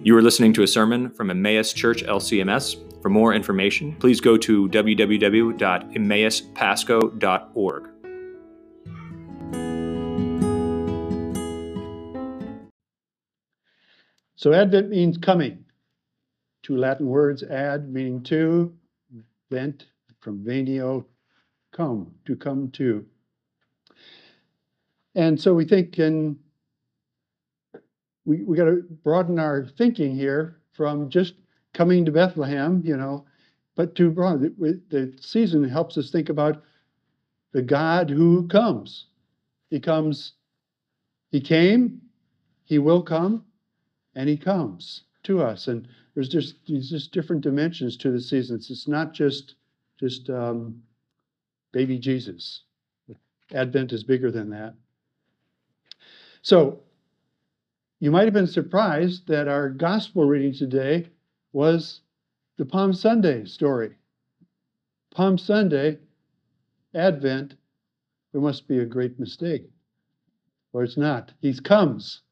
You are listening to a sermon from Emmaus Church LCMS. For more information, please go to www.emmauspasco.org. So Advent means coming. Two Latin words, ad meaning to, vent from venio, come, to come to. And so we think in we, we got to broaden our thinking here from just coming to Bethlehem, you know, but to broaden the season helps us think about the God who comes. He comes, He came, He will come, and He comes to us. And there's just there's just different dimensions to the seasons. It's not just just um, baby Jesus. Advent is bigger than that. So you might have been surprised that our gospel reading today was the Palm Sunday story. Palm Sunday, Advent, there must be a great mistake. Or it's not. He comes.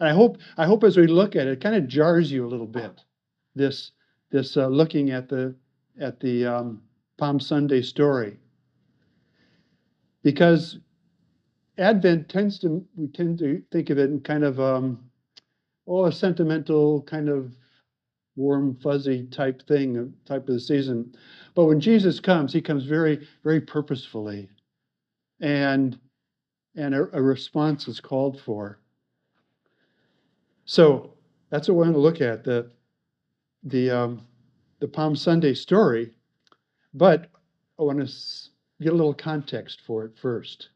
And I hope, I hope as we look at it, it kind of jars you a little bit. This, this uh, looking at the, at the um, Palm Sunday story. Because Advent tends to, we tend to think of it in kind of, um, oh, a sentimental kind of warm, fuzzy type thing, type of the season. But when Jesus comes, he comes very, very purposefully. And, and a, a response is called for. So that's what we're going to look at, the, the, um, the Palm Sunday story. But I want to get a little context for it first.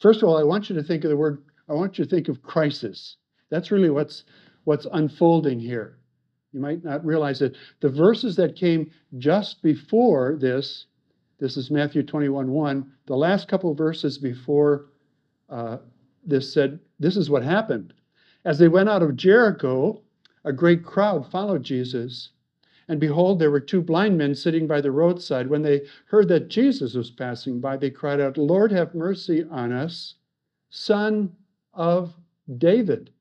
First of all, I want you to think of the word, I want you to think of crisis. That's really what's, what's unfolding here. You might not realize it. The verses that came just before this, this is Matthew 21 1, the last couple verses before uh, this said, This is what happened. As they went out of Jericho, a great crowd followed Jesus. And behold, there were two blind men sitting by the roadside. When they heard that Jesus was passing by, they cried out, Lord, have mercy on us, son of David.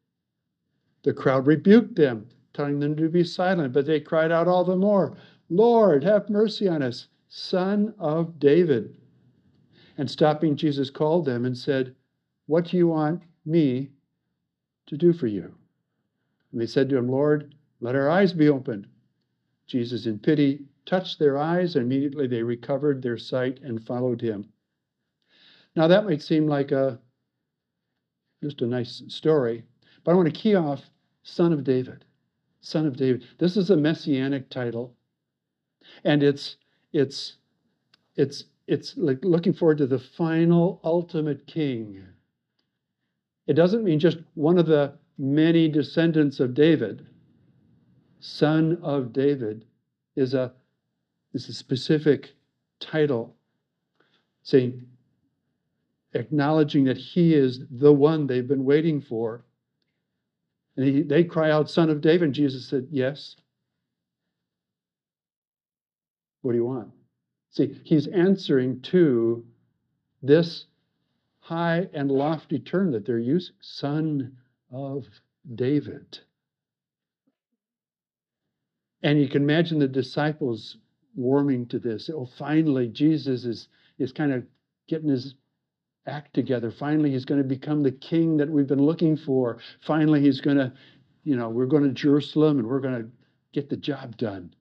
The crowd rebuked them, telling them to be silent, but they cried out all the more, Lord, have mercy on us, son of David. And stopping, Jesus called them and said, What do you want me to do for you? And they said to him, Lord, let our eyes be opened. Jesus, in pity, touched their eyes, and immediately they recovered their sight and followed him. Now, that might seem like a just a nice story, but I want to key off Son of David. Son of David. This is a messianic title. And it's it's it's it's like looking forward to the final ultimate king. It doesn't mean just one of the many descendants of David. Son of David is a is a specific title saying acknowledging that he is the one they've been waiting for. And he, they cry out, Son of David. And Jesus said, Yes. What do you want? See, he's answering to this high and lofty term that they're using Son of David. And you can imagine the disciples warming to this. Oh, finally, Jesus is, is kind of getting his act together. Finally, he's going to become the king that we've been looking for. Finally, he's going to, you know, we're going to Jerusalem and we're going to get the job done.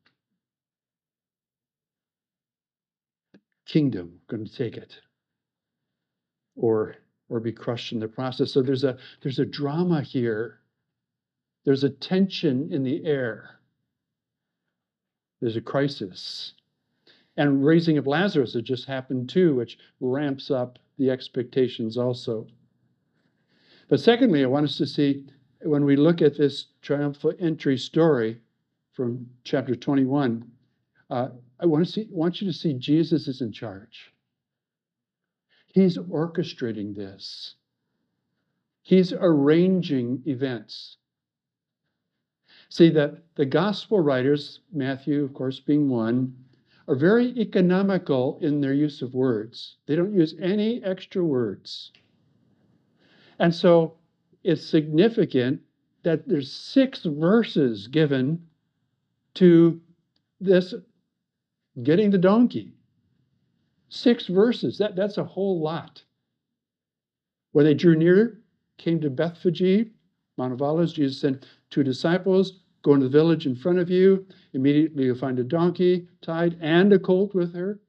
Kingdom, going to take it. Or or be crushed in the process. So there's a there's a drama here. There's a tension in the air. There's a crisis. And raising of Lazarus had just happened too, which ramps up the expectations also. But secondly, I want us to see when we look at this triumphal entry story from chapter 21, uh, I want, to see, want you to see Jesus is in charge. He's orchestrating this. He's arranging events. See that the gospel writers, Matthew, of course, being one, are very economical in their use of words. They don't use any extra words. And so it's significant that there's six verses given to this getting the donkey. Six verses. That, that's a whole lot. When they drew near, came to Bethphage, Mount of Olives, Jesus sent two disciples, go into the village in front of you. Immediately you'll find a donkey tied and a colt with her.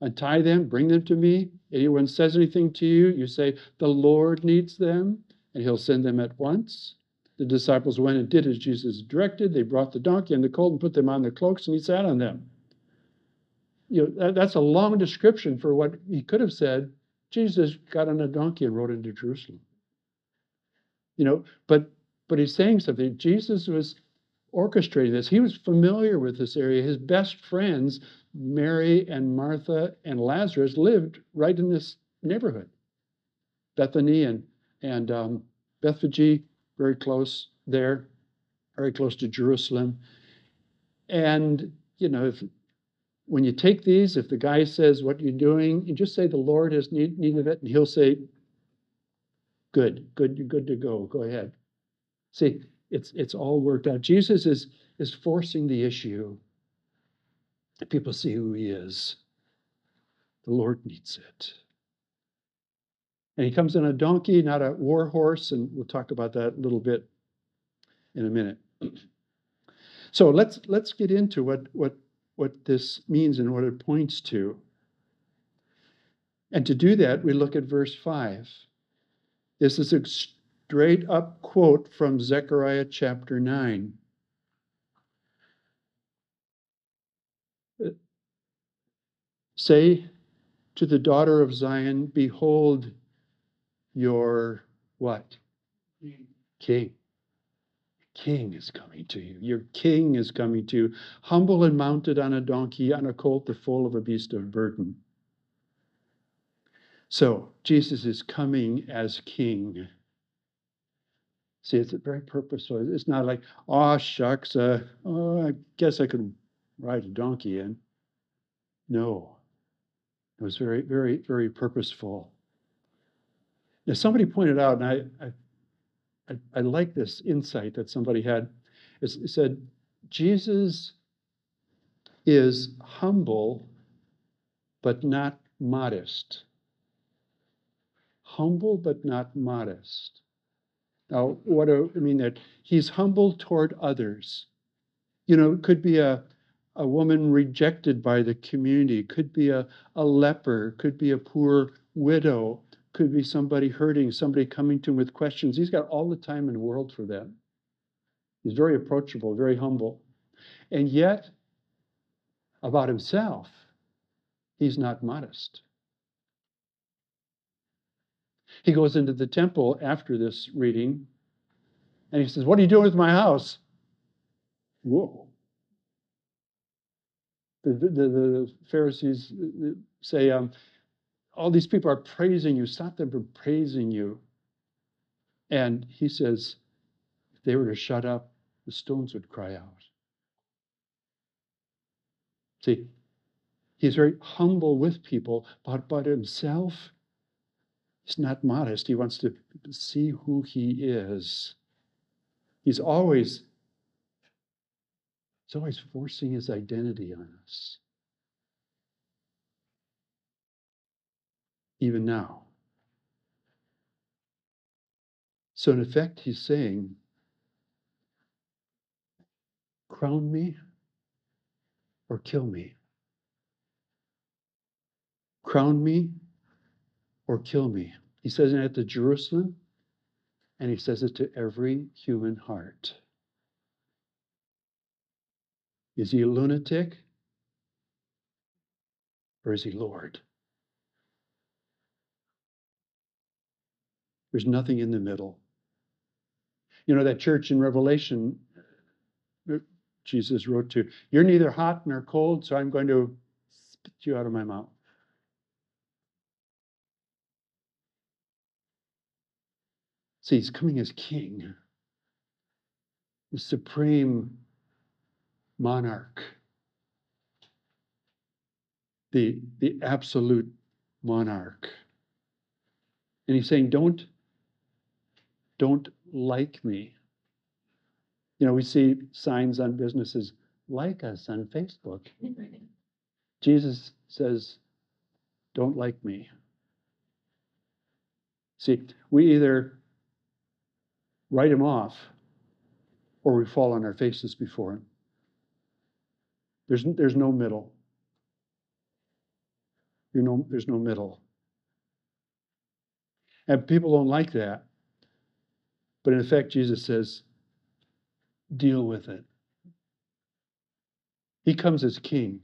Untie them, bring them to me. Anyone says anything to you, you say, The Lord needs them, and he'll send them at once. The disciples went and did as Jesus directed. They brought the donkey and the colt and put them on their cloaks, and he sat on them. You know, that, that's a long description for what he could have said. Jesus got on a donkey and rode into Jerusalem. You know, but but he's saying something. Jesus was orchestrating this. He was familiar with this area. His best friends, Mary and Martha and Lazarus, lived right in this neighborhood. Bethany and and um, Bethphage, very close there, very close to Jerusalem. And you know, if when you take these, if the guy says, What you're you doing? You just say, The Lord has need, need of it. And he'll say, Good, good, you're good to go. Go ahead. See, it's it's all worked out. Jesus is is forcing the issue. People see who he is. The Lord needs it. And he comes in a donkey, not a war horse, and we'll talk about that a little bit in a minute. So let's let's get into what what what this means and what it points to. And to do that, we look at verse 5. This is straight up quote from Zechariah chapter 9. Say to the daughter of Zion, Behold your what? King. King is coming to you. Your king is coming to you, humble and mounted on a donkey, on a colt, the foal of a beast of burden. So, Jesus is coming as king. See, it's very purposeful. It's not like, oh, shucks, uh, oh, I guess I could ride a donkey in. No. It was very, very, very purposeful. Now, somebody pointed out, and I, I I, I like this insight that somebody had. It said, Jesus is humble, but not modest. Humble, but not modest. Now, what do I mean that he's humble toward others? You know, it could be a, a woman rejected by the community, could be a, a leper, could be a poor widow, could be somebody hurting, somebody coming to him with questions. He's got all the time in the world for them. He's very approachable, very humble. And yet, about himself, he's not modest. He goes into the temple after this reading and he says, What are you doing with my house? Whoa. The, the, the Pharisees uh, say, um, all these people are praising you. Stop them from praising you. And he says, if they were to shut up, the stones would cry out. See, he's very humble with people, but but himself, he's not modest. He wants to see who he is. He's always, he's always forcing his identity on us. even now. So, in effect, he's saying, Crown me or kill me. Crown me or kill me. He says it to Jerusalem, and he says it to every human heart. Is he a lunatic? Or is he Lord? There's nothing in the middle. You know, that church in Revelation, uh, Jesus wrote to, You're neither hot nor cold, so I'm going to spit you out of my mouth. See, he's coming as king, the supreme monarch, the, the absolute monarch. And he's saying, Don't don't like me. You know, we see signs on businesses like us on Facebook. Jesus says, Don't like me. See, we either write him off or we fall on our faces before him. There's, there's no middle. You know, there's no middle. And people don't like that. But in effect, Jesus says, deal with it. He comes as king.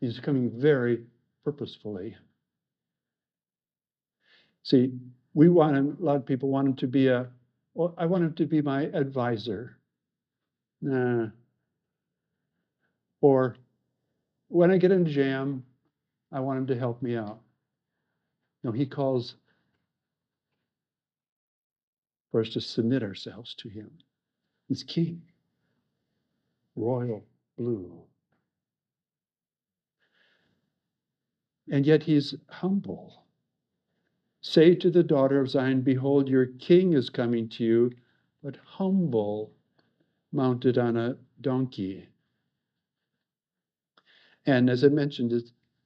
He's coming very purposefully. See, we want him, a lot of people want him to be a, well, I want him to be my advisor. Nah. Or when I get in a jam, I want him to help me out. No, he calls for us to submit ourselves to him. He's king, royal blue. And yet he's humble. Say to the daughter of Zion, Behold, your king is coming to you, but humble, mounted on a donkey. And as I mentioned,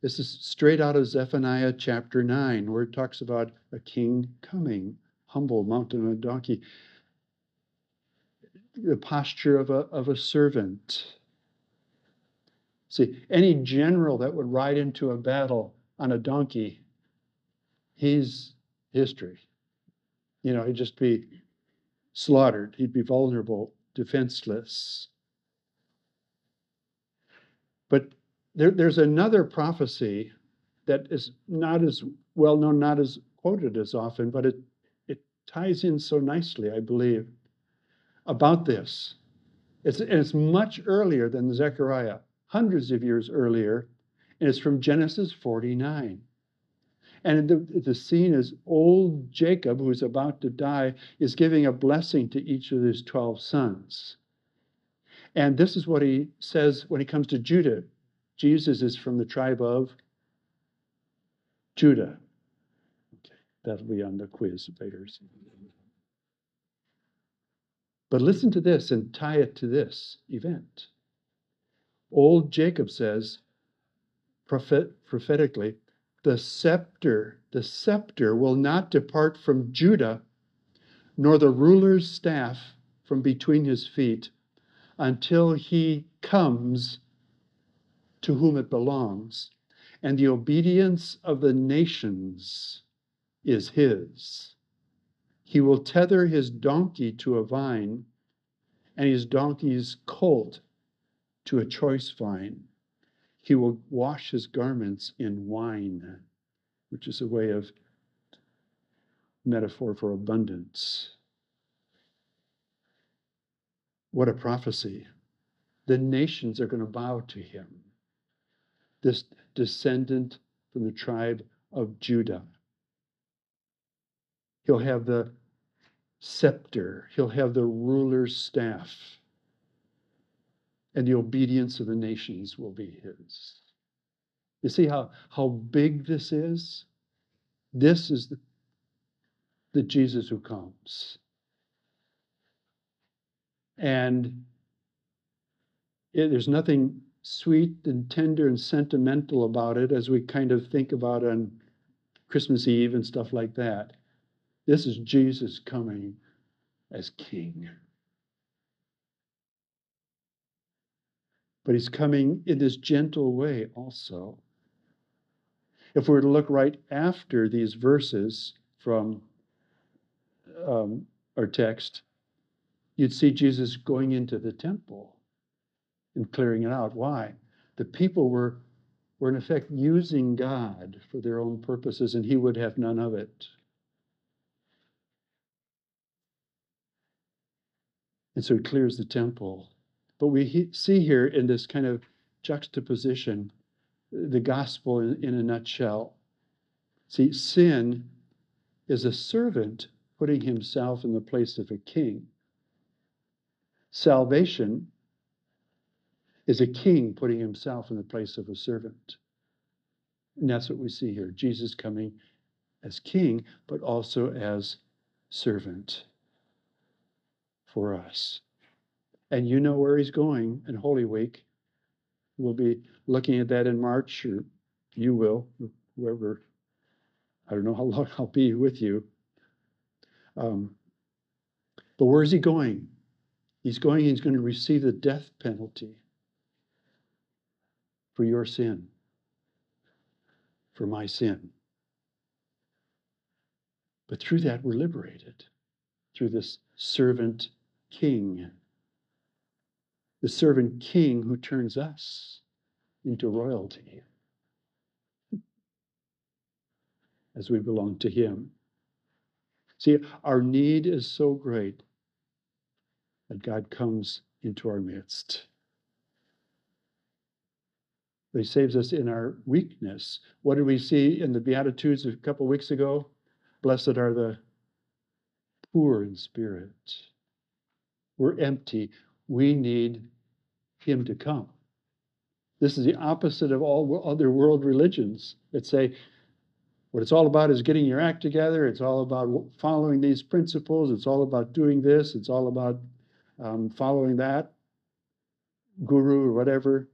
this is straight out of Zephaniah chapter 9, where it talks about a king coming, humble, mounted on a donkey. The posture of a, of a servant. See, any general that would ride into a battle on a donkey, he's history. You know, he'd just be slaughtered, he'd be vulnerable, defenseless. But there, there's another prophecy that is not as well known, not as quoted as often, but it, it ties in so nicely, I believe, about this. It's, and it's much earlier than Zechariah, hundreds of years earlier, and it's from Genesis 49. And the, the scene is old Jacob, who's about to die, is giving a blessing to each of his 12 sons. And this is what he says when he comes to Judah Jesus is from the tribe of Judah. Okay, that'll be on the quiz later. But listen to this and tie it to this event. Old Jacob says prophet, prophetically, the scepter, the scepter will not depart from Judah, nor the ruler's staff from between his feet, until he comes to whom it belongs, and the obedience of the nations is his. He will tether his donkey to a vine, and his donkey's colt to a choice vine. He will wash his garments in wine, which is a way of metaphor for abundance. What a prophecy. The nations are going to bow to him this descendant from the tribe of Judah. He'll have the scepter, he'll have the ruler's staff, and the obedience of the nations will be his. You see how, how big this is? This is the, the Jesus who comes. And it, there's nothing sweet and tender and sentimental about it as we kind of think about on Christmas Eve and stuff like that. This is Jesus coming as King. But he's coming in this gentle way also. If we were to look right after these verses from um, our text, you'd see Jesus going into the temple and clearing it out. Why? The people were, were in effect using God for their own purposes, and he would have none of it. And so he clears the temple. But we he, see here in this kind of juxtaposition the gospel in, in a nutshell. See, sin is a servant putting himself in the place of a king. Salvation is a king putting himself in the place of a servant. And that's what we see here Jesus coming as king, but also as servant for us. And you know where he's going in Holy Week. We'll be looking at that in March, or you will, whoever. I don't know how long I'll be with you. Um, but where is he going? He's going, he's going to receive the death penalty for your sin, for my sin. But through that, we're liberated through this servant king. The servant king who turns us into royalty as we belong to him. See, our need is so great that God comes into our midst. He saves us in our weakness. What did we see in the Beatitudes a couple weeks ago? Blessed are the poor in spirit. We're empty. We need Him to come. This is the opposite of all other world religions that say what it's all about is getting your act together. It's all about following these principles. It's all about doing this. It's all about um, following that guru or whatever.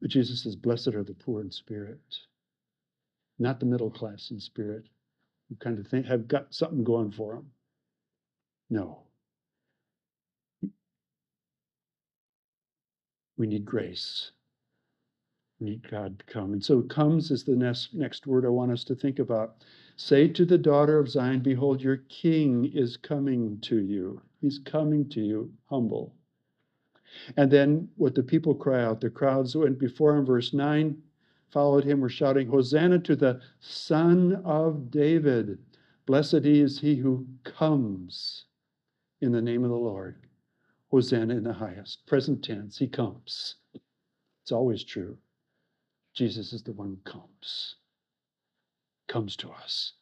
But Jesus says, Blessed are the poor in spirit, not the middle class in spirit, who kind of think have got something going for them. No. We need grace. We need God to come. And so comes is the next, next word I want us to think about. Say to the daughter of Zion, Behold, your king is coming to you. He's coming to you, humble. And then what the people cry out, the crowds went before him, verse 9, followed him, were shouting, Hosanna to the Son of David. Blessed is he who comes in the name of the Lord. Hosanna in the highest. Present tense, he comes. It's always true. Jesus is the one who comes, comes to us.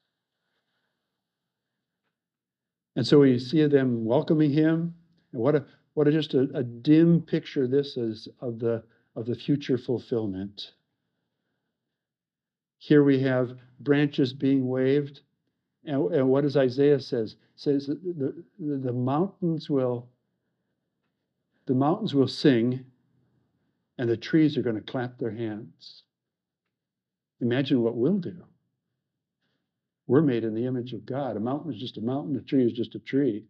And so we see them welcoming him. And what a what a, just a, a dim picture this is of the of the future fulfillment. Here we have branches being waved. And, and what does Isaiah says? says the, the, the mountains will the mountains will sing and the trees are going to clap their hands. Imagine what we'll do. We're made in the image of God. A mountain is just a mountain, a tree is just a tree.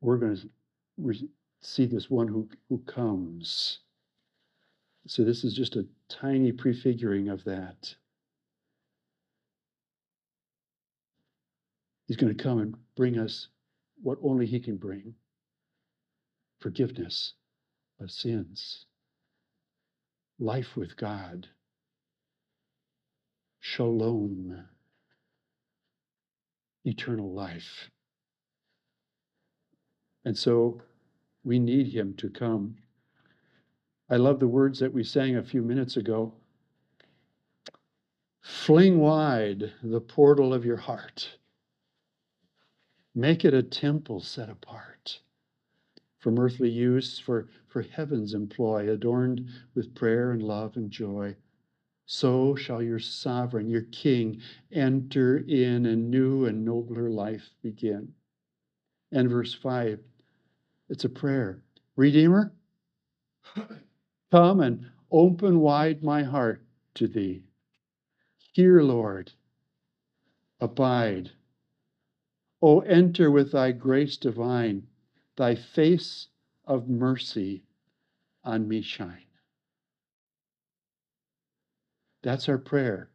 We're going to see this one who, who comes. So, this is just a tiny prefiguring of that. He's going to come and bring us what only He can bring forgiveness of sins, life with God, shalom, eternal life. And so we need Him to come. I love the words that we sang a few minutes ago. Fling wide the portal of your heart. Make it a temple set apart from earthly use for, for heaven's employ, adorned with prayer and love and joy. So shall your sovereign, your king, enter in a new and nobler life begin. And verse 5, it's a prayer. Redeemer, come and open wide my heart to thee. Hear, Lord, abide. O enter with thy grace divine thy face of mercy on me shine. That's our prayer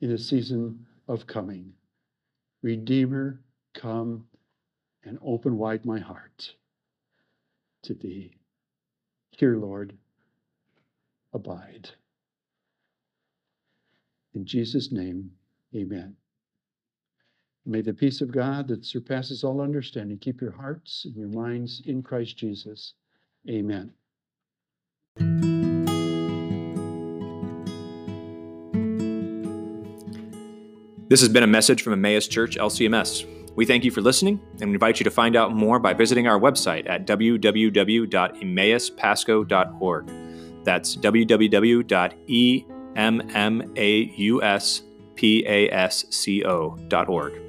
in a season of coming. Redeemer, come and open wide my heart to thee. Here, Lord, abide. In Jesus' name, amen. May the peace of God that surpasses all understanding keep your hearts and your minds in Christ Jesus. Amen. This has been a message from Emmaus Church LCMS. We thank you for listening and we invite you to find out more by visiting our website at www.emmauspasco.org. That's www.emmauspasco.org.